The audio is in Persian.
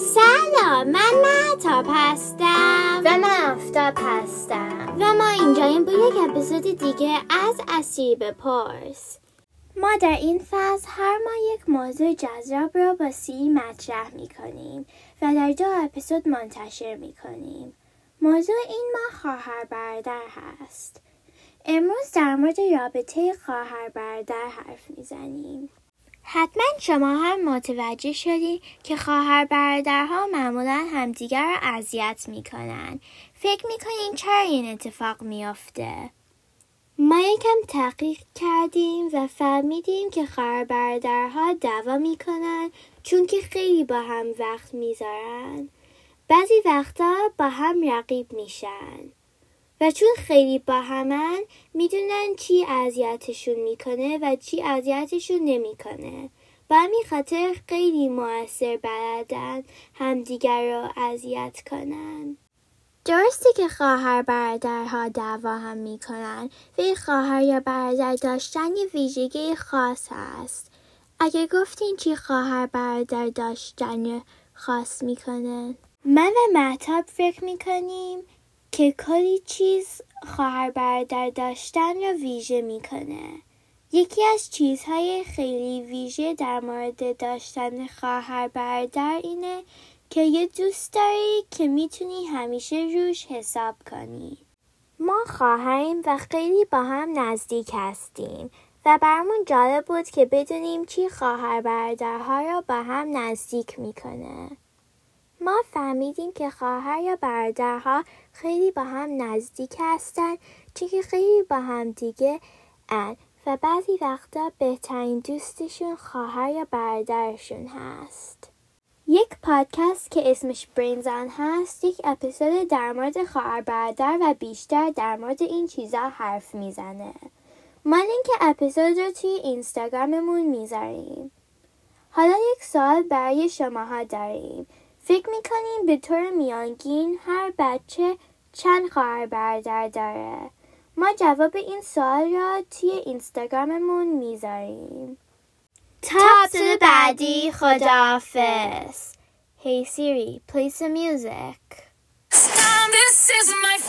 سلام من مهتاب هستم و من افتاب هستم و ما اینجاییم با یک اپیزود دیگه از اسیر بپرس ما در این فصل هر ماه یک موضوع جذاب را با سی مطرح می کنیم و در دو اپیزود منتشر می کنیم. موضوع این ماه خواهر برادر هست. امروز در مورد رابطه خواهر برادر حرف می‌زنیم. حتما شما هم متوجه شدید که خواهر برادرها معمولا همدیگر را اذیت می‌کنن. فکر می‌کنین چرا این اتفاق میافته؟ ما یکم تحقیق کردیم و فهمیدیم که خواهر برادرها دعوا می‌کنن چون که خیلی با هم وقت می‌ذارن. بعضی وقتا با هم رقیب میشن. و چون خیلی با همن می‌دونن چی اذیتشون می‌کنه و چی اذیتشون نمی‌کنه. با همین خاطر خیلی موثر بلدن همدیگر را اذیت کنن. درسته که خواهر برادرها دعوا هم می‌کنن و خواهر یا برادر داشتن یه ویژگی خاص هست. اگه گفتین چی خواهر برادر داشتن خاص می‌کنه؟ من و محتاب فکر می‌کنیم که کلی چیز خواهر برادر داشتن را ویژه می‌کنه. یکی از چیزهای خیلی ویژه در مورد داشتن خواهر برادر اینه که یه دوست داری که می‌تونی همیشه روش حساب کنی. ما خواهریم و خیلی با هم نزدیک هستیم و برامون جالب بود که بدونیم چی خواهر برادرها را با هم نزدیک می‌کنه. ما فهمیدیم که خواهر یا برادرها خیلی با هم نزدیک هستن چون که خیلی با هم دیگه ان و بعضی وقتا بهترین دوستشون خواهر یا برادرشون هست. یک پادکست که اسمش برینزان هست یک اپیزود در مورد خواهر برادر و بیشتر در مورد این چیزا حرف می‌زنه. ما لینک اپیزود رو توی اینستاگراممون می‌ذاریم. حالا یک سوال برای شماها داریم. فکر می‌کنیم به طور میانگین هر بچه چند خواهر برادر داره؟ ما جواب این سوال را توی اینستاگراممون می‌ذاریم. تا اپیزود بعدی خداحافظ. Hey Siri, play some music. This is my.